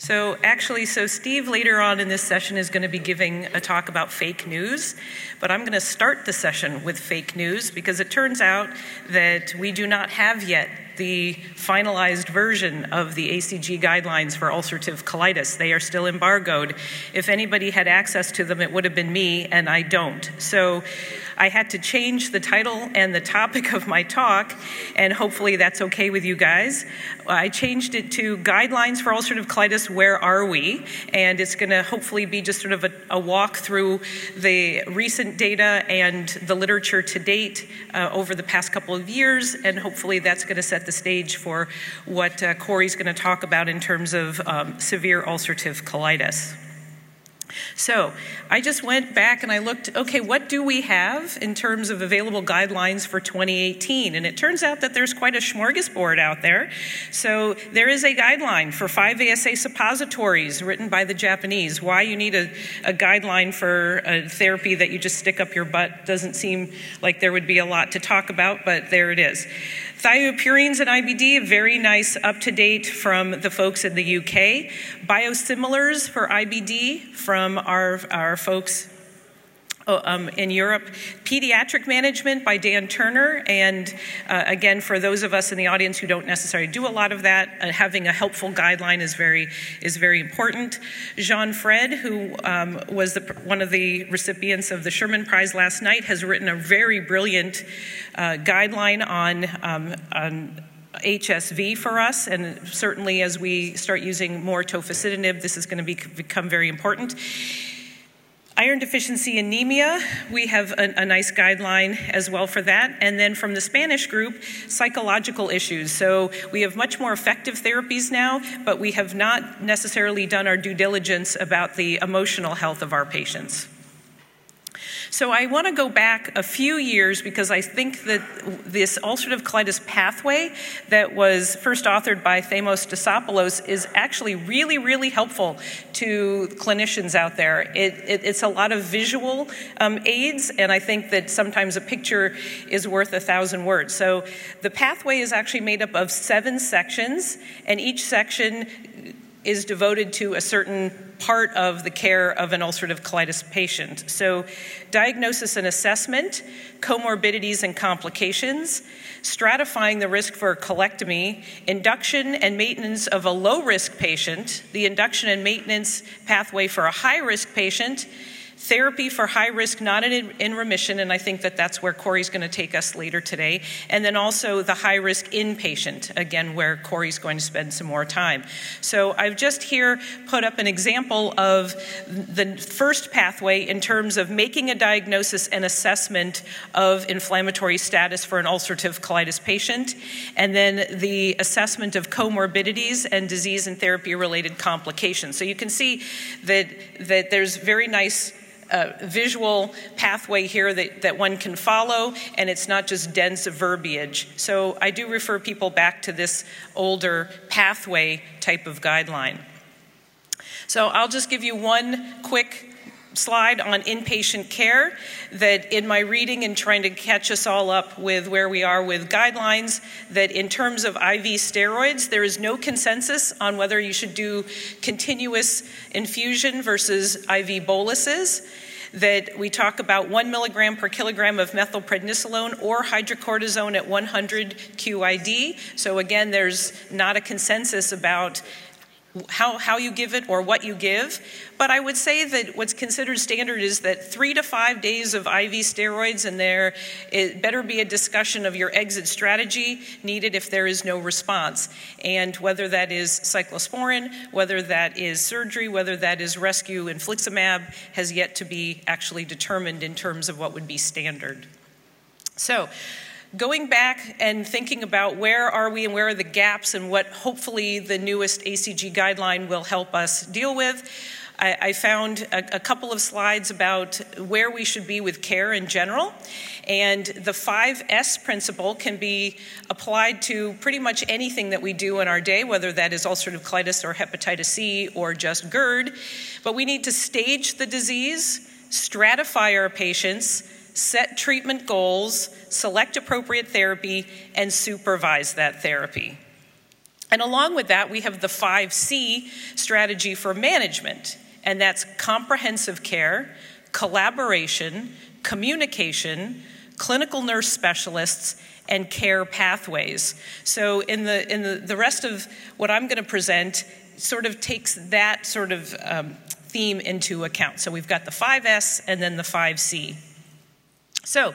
So, actually, so Steve later on in this session is going to be giving a talk about fake news, but I'm going to start the session with fake news because it turns out that we do not have yet the finalized version of the ACG guidelines for ulcerative colitis. They are still embargoed. If anybody had access to them, it would have been me, and I don't. So I had to change the title and the topic of my talk, and hopefully that's okay with you guys. I changed it to Guidelines for Ulcerative Colitis Where Are We? And it's going to hopefully be just sort of a, a, walk through the recent data and the literature to date uh, over the past couple of years, and hopefully that's going to set the stage for what uh, Corey's going to talk about in terms of um, severe ulcerative colitis. So I just went back and I looked, okay, what do we have in terms of available guidelines for 2018? And it turns out that there's quite a smorgasbord out there. So there is a guideline for 5-ASA suppositories written by the Japanese. Why you need a, a guideline for a therapy that you just stick up your butt doesn't seem like there would be a lot to talk about, but there it is. Thiopurines and IBD, very nice up to date from the folks in the UK. Biosimilars for IBD from our, our folks um, in Europe. Pediatric Management by Dan Turner. And uh, again, for those of us in the audience who don't necessarily do a lot of that, uh, having a helpful guideline is very, is very important. Jean Fred, who um, was the, one of the recipients of the Sherman Prize last night, has written a very brilliant uh, guideline on, um, on HSV for us, and certainly as we start using more tofacitinib, this is going to be, become very important. Iron deficiency anemia, we have a, a, nice guideline as well for that. And then from the Spanish group, psychological issues. So we have much more effective therapies now, but we have not necessarily done our due diligence about the emotional health of our patients. So I want to go back a few years because I think that this ulcerative colitis pathway that was first authored by Themos Dassopoulos is actually really, really helpful to clinicians out there. It, it, it's a lot of visual um, aids, and I think that sometimes a picture is worth a thousand words. So the pathway is actually made up of seven sections, and each section is devoted to a certain part of the care of an ulcerative colitis patient. So, diagnosis and assessment, comorbidities and complications, stratifying the risk for colectomy, induction and maintenance of a low risk patient, the induction and maintenance pathway for a high risk patient, therapy for high risk, not in, in remission, and I think that that's where Corey's going to take us later today, and then also the high risk inpatient, again, where Corey's going to spend some more time. So I've just here put up an example of the first pathway in terms of making a diagnosis and assessment of inflammatory status for an ulcerative colitis patient, and then the assessment of comorbidities and disease and therapy related complications. So you can see that, that there's very nice a visual pathway here that, that one can follow, and it's not just dense verbiage. So I do refer people back to this older pathway type of guideline. So I'll just give you one quick slide on inpatient care that in my reading and trying to catch us all up with where we are with guidelines that in terms of IV steroids there is no consensus on whether you should do continuous infusion versus IV boluses that we talk about one milligram per kilogram of methylprednisolone or hydrocortisone at 100 QID. So, again, there's not a consensus about how, how you give it or what you give. But I would say that what's considered standard is that three to five days of IV steroids, and there it better be a discussion of your exit strategy needed if there is no response. And whether that is cyclosporin, whether that is surgery, whether that is rescue infliximab, has yet to be actually determined in terms of what would be standard. So, going back and thinking about where are we and where are the gaps and what hopefully the newest ACG guideline will help us deal with. I, I found a, a, couple of slides about where we should be with care in general. And the 5S principle can be applied to pretty much anything that we do in our day, whether that is ulcerative colitis or hepatitis C or just GERD. But we need to stage the disease, stratify our patients, set treatment goals, select appropriate therapy, and supervise that therapy. And along with that, we have the 5C strategy for management, and that's comprehensive care, collaboration, communication, clinical nurse specialists, and care pathways. So, in the, in the, the rest of what I'm going to present, sort of takes that sort of um, theme into account. So, we've got the 5S and then the 5C. So,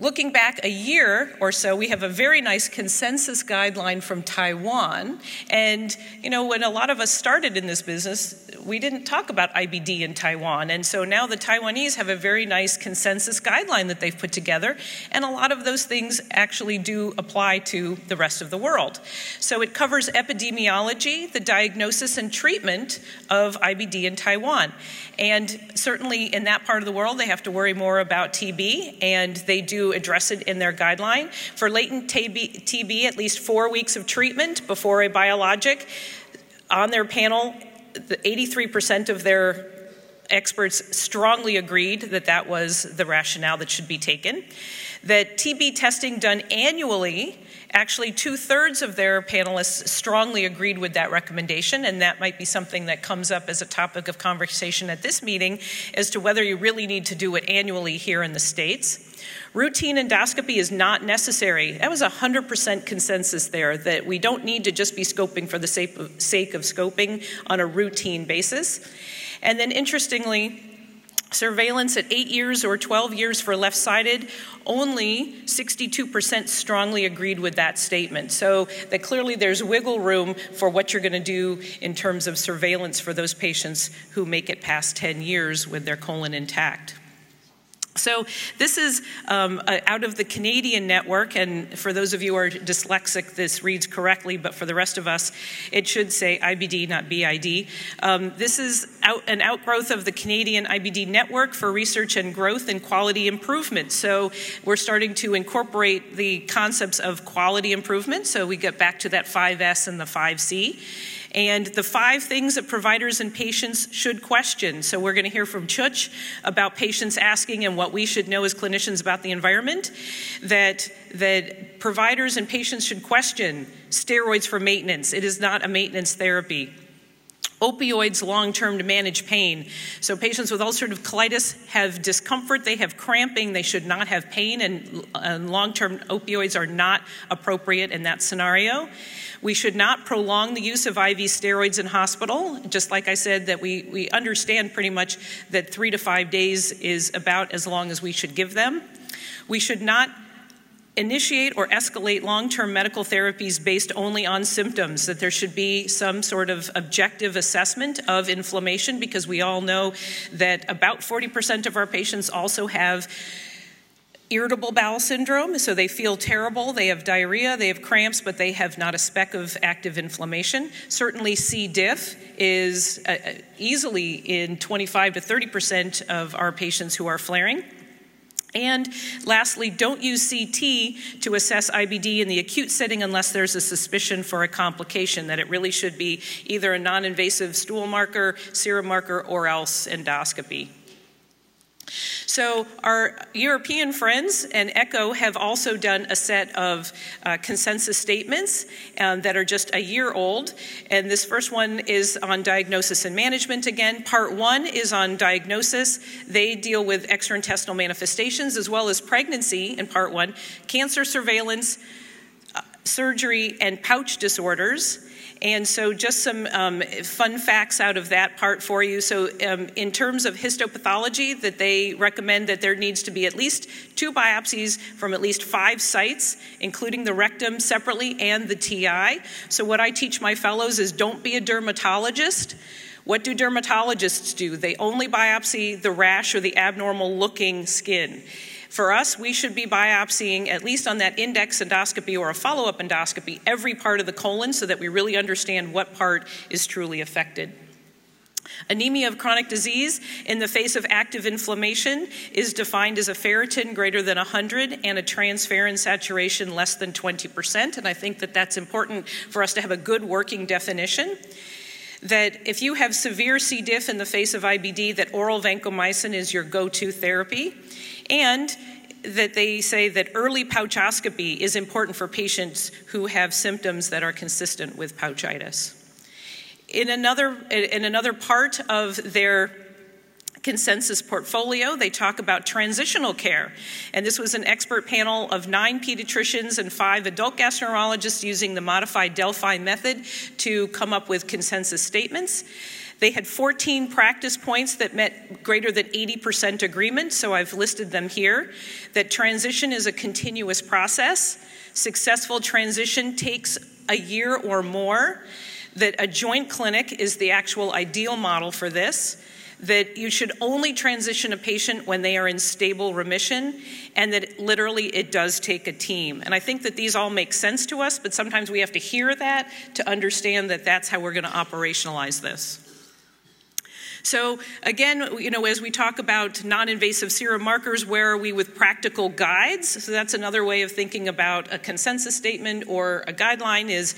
Looking back a year or so, we have a very nice consensus guideline from Taiwan. And, you know, when a lot of us started in this business, we didn't talk about IBD in Taiwan. And so now the Taiwanese have a very nice consensus guideline that they've put together. And a lot of those things actually do apply to the rest of the world. So it covers epidemiology, the diagnosis and treatment of IBD in Taiwan. And certainly in that part of the world, they have to worry more about TB, and they do address it in their guideline. For latent TB, TB, at least four weeks of treatment before a biologic. On their panel, the 83% of their experts strongly agreed that that was the rationale that should be taken. That TB testing done annually, actually two thirds of their panelists strongly agreed with that recommendation, and that might be something that comes up as a topic of conversation at this meeting as to whether you really need to do it annually here in the States. Routine endoscopy is not necessary. That was 100% consensus there that we don't need to just be scoping for the sake of, sake of scoping on a routine basis. And then interestingly, surveillance at 8 years or 12 years for left sided, only 62% strongly agreed with that statement. So that clearly there's wiggle room for what you're going to do in terms of surveillance for those patients who make it past 10 years with their colon intact. So, this is um, out of the Canadian network, and for those of you who are dyslexic, this reads correctly, but for the rest of us, it should say IBD, not BID. Um, this is out, an outgrowth of the Canadian IBD Network for Research and Growth and Quality Improvement. So, we're starting to incorporate the concepts of quality improvement. So, we get back to that 5S and the 5C and the five things that providers and patients should question. So we're going to hear from Chuch about patients asking and what we should know as clinicians about the environment. That that providers and patients should question steroids for maintenance. It is not a maintenance therapy opioids long term to manage pain. So, patients with ulcerative colitis have discomfort, they have cramping, they should not have pain, and, and long term opioids are not appropriate in that scenario. We should not prolong the use of IV steroids in hospital. Just like I said, that we, we understand pretty much that three to five days is about as long as we should give them. We should not initiate or escalate long term medical therapies based only on symptoms, that there should be some sort of objective assessment of inflammation because we all know that about 40% of our patients also have irritable bowel syndrome, so they feel terrible, they have diarrhea, they have cramps, but they have not a speck of active inflammation. Certainly, C. diff is uh, uh easily in 25 to 30 percent of our patients who are flaring. And lastly, don't use CT to assess IBD in the acute setting unless there's a suspicion for a complication, that it really should be either a non invasive stool marker, serum marker, or else endoscopy. So, our European friends and ECCO have also done a set of uh, consensus statements um, that are just a year old. And this first one is on diagnosis and management again. Part one is on diagnosis. They deal with extraintestinal manifestations as well as pregnancy in part one, cancer surveillance, uh, surgery, and pouch disorders. And so, just some um, fun facts out of that part for you. So, um, in terms of histopathology, that they recommend that there needs to be at least two biopsies from at least five sites, including the rectum separately and the TI. So, what I teach my fellows is don't be a dermatologist. What do dermatologists do? They only biopsy the rash or the abnormal looking skin. For us, we should be biopsying, at least on that index endoscopy or a follow up endoscopy, every part of the colon so that we really understand what part is truly affected. Anemia of chronic disease in the face of active inflammation is defined as a ferritin greater than 100 and a transferrin saturation less than 20%. And I think that that's important for us to have a good working definition. That if you have severe C. diff in the face of IBD, that oral vancomycin is your go to therapy. And that they say that early pouchoscopy is important for patients who have symptoms that are consistent with pouchitis. In another, in another part of their consensus portfolio. They talk about transitional care. And this was an expert panel of nine pediatricians and five adult gastroenterologists using the modified Delphi method to come up with consensus statements. They had 14 practice points that met greater than 80% agreement, so I've listed them here. That transition is a continuous process. Successful transition takes a year or more. That a joint clinic is the actual ideal model for this that you should only transition a patient when they are in stable remission, and that literally it does take a team. And I think that these all make sense to us, but sometimes we have to hear that to understand that that's how we're going to operationalize this. So again, you know, as we talk about non-invasive serum markers, where are we with practical guides? So that's another way of thinking about a consensus statement or a guideline is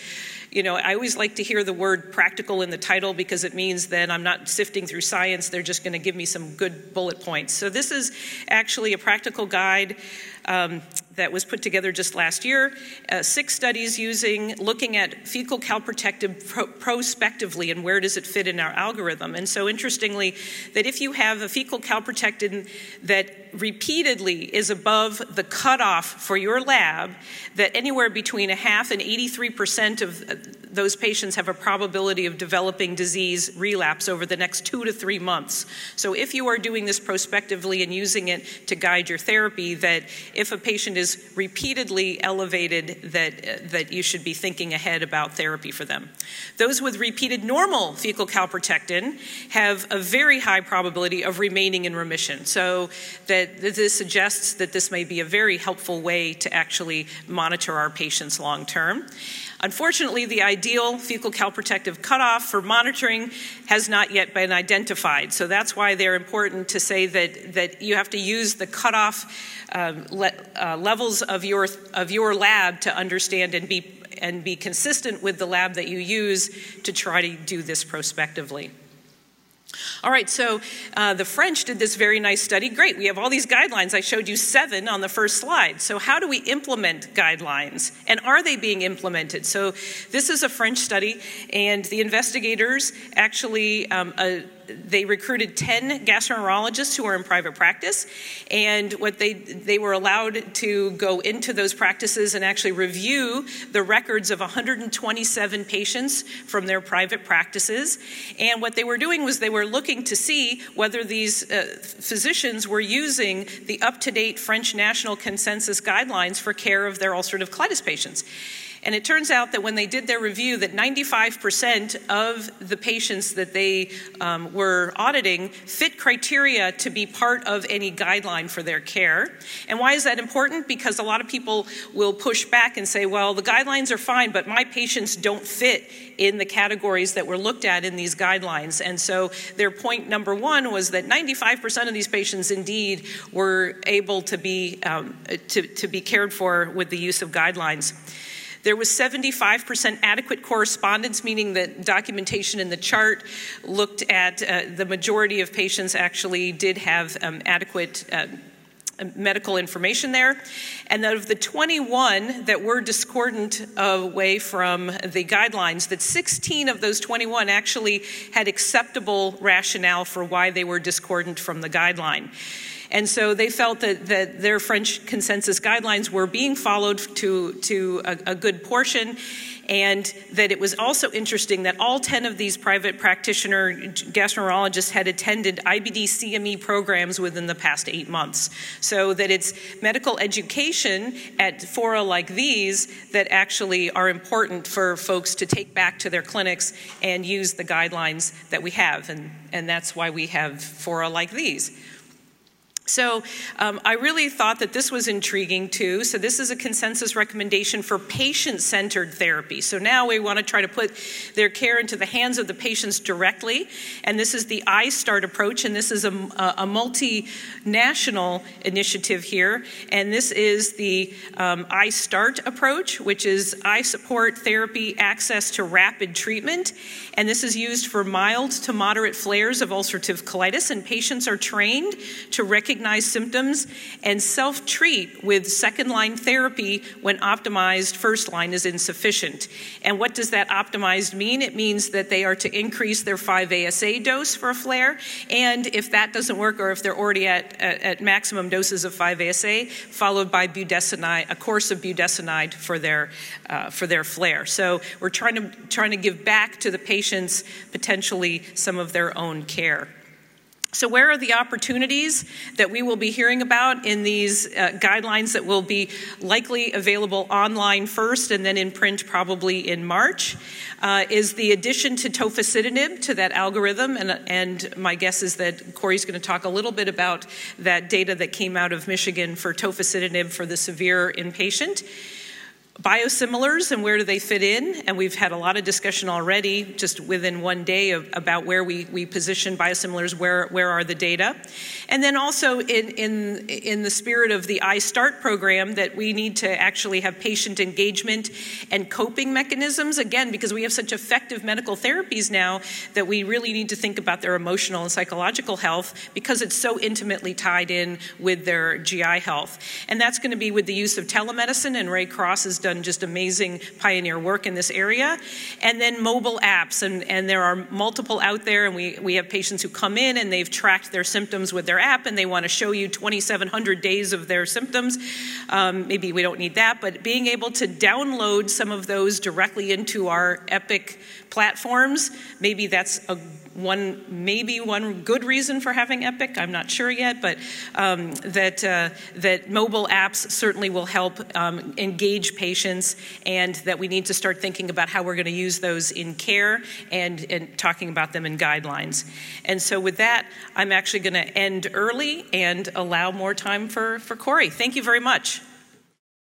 you know, I always like to hear the word practical in the title because it means that I'm not sifting through science. They're just going to give me some good bullet points. So, this is actually a practical guide um, that was put together just last year. Uh, six studies using looking at fecal calprotectin pro- prospectively and where does it fit in our algorithm. And so, interestingly, that if you have a fecal calprotectin that repeatedly is above the cutoff for your lab, that anywhere between a half and 83% of uh, those patients have a probability of developing disease relapse over the next two to three months. So, if you are doing this prospectively and using it to guide your therapy, that if a patient is repeatedly elevated, that, that you should be thinking ahead about therapy for them. Those with repeated normal fecal calprotectin have a very high probability of remaining in remission. So that this suggests that this may be a very helpful way to actually monitor our patients long term. Unfortunately, the ideal fecal calprotectin cutoff for monitoring has not yet been identified. So that's why they're important to say that, that you have to use the cutoff um, le- uh, levels of your, of your lab to understand and be, and be consistent with the lab that you use to try to do this prospectively. All right, so uh, the French did this very nice study. Great, we have all these guidelines. I showed you seven on the first slide. So, how do we implement guidelines? And are they being implemented? So, this is a French study, and the investigators actually um, uh, they recruited 10 gastroenterologists who were in private practice and what they they were allowed to go into those practices and actually review the records of 127 patients from their private practices. And what they were doing was they were looking to see whether these uh, physicians were using the up-to-date French national consensus guidelines for care of their ulcerative colitis patients and it turns out that when they did their review, that 95% of the patients that they um, were auditing fit criteria to be part of any guideline for their care. And why is that important? Because a lot of people will push back and say, well, the guidelines are fine, but my patients don't fit in the categories that were looked at in these guidelines. And so their point number one was that 95% of these patients indeed were able to be, um, to, to be cared for with the use of guidelines. There was 75% adequate correspondence, meaning that documentation in the chart looked at uh, the majority of patients actually did have um, adequate. Uh, medical information there. And of the 21 that were discordant away from the guidelines, that 16 of those 21 actually had acceptable rationale for why they were discordant from the guideline. And so they felt that, that their French consensus guidelines were being followed to, to a, a good portion and that it was also interesting that all 10 of these private practitioner gastroenterologists had attended IBD CME programs within the past eight months. So that it's medical education at fora like these that actually are important for folks to take back to their clinics and use the guidelines that we have. And, and that's why we have fora like these. So um, I really thought that this was intriguing too. So this is a consensus recommendation for patient-centered therapy. So now we want to try to put their care into the hands of the patients directly. And this is the iStart approach, and this is a, a multinational initiative here. And this is the um, iStart approach, which is I support therapy access to rapid treatment. And this is used for mild to moderate flares of ulcerative colitis, and patients are trained to recognize recognize symptoms and self treat with second line therapy when optimized first line is insufficient. And what does that optimized mean? It means that they are to increase their 5 ASA dose for a flare, and if that doesn't work, or if they're already at, at, at maximum doses of 5 ASA, followed by budesonide, a course of budesonide for their, uh, for their flare. So we're trying to, trying to give back to the patients potentially some of their own care. So, where are the opportunities that we will be hearing about in these uh, guidelines that will be likely available online first and then in print probably in March? Uh, is the addition to tofacitinib to that algorithm, and, and my guess is that Corey's going to talk a little bit about that data that came out of Michigan for tofacitinib for the severe inpatient biosimilars and where do they fit in and we've had a lot of discussion already just within one day of, about where we, we position biosimilars where, where are the data. And then also in, in, in the spirit of the iStart program that we need to actually have patient engagement and coping mechanisms again because we have such effective medical therapies now that we really need to think about their emotional and psychological health because it's so intimately tied in with their GI health. And that's going to be with the use of telemedicine and Ray Cross is done just amazing pioneer work in this area. And then mobile apps, and, and there are multiple out there, and we, we have patients who come in and they've tracked their symptoms with their app and they want to show you 2,700 days of their symptoms. Um, maybe we don't need that, but being able to download some of those directly into our Epic platforms, maybe that's a one maybe one good reason for having Epic. I'm not sure yet, but um, that uh, that mobile apps certainly will help um, engage patients, and that we need to start thinking about how we're going to use those in care and, and talking about them in guidelines. And so, with that, I'm actually going to end early and allow more time for for Corey. Thank you very much.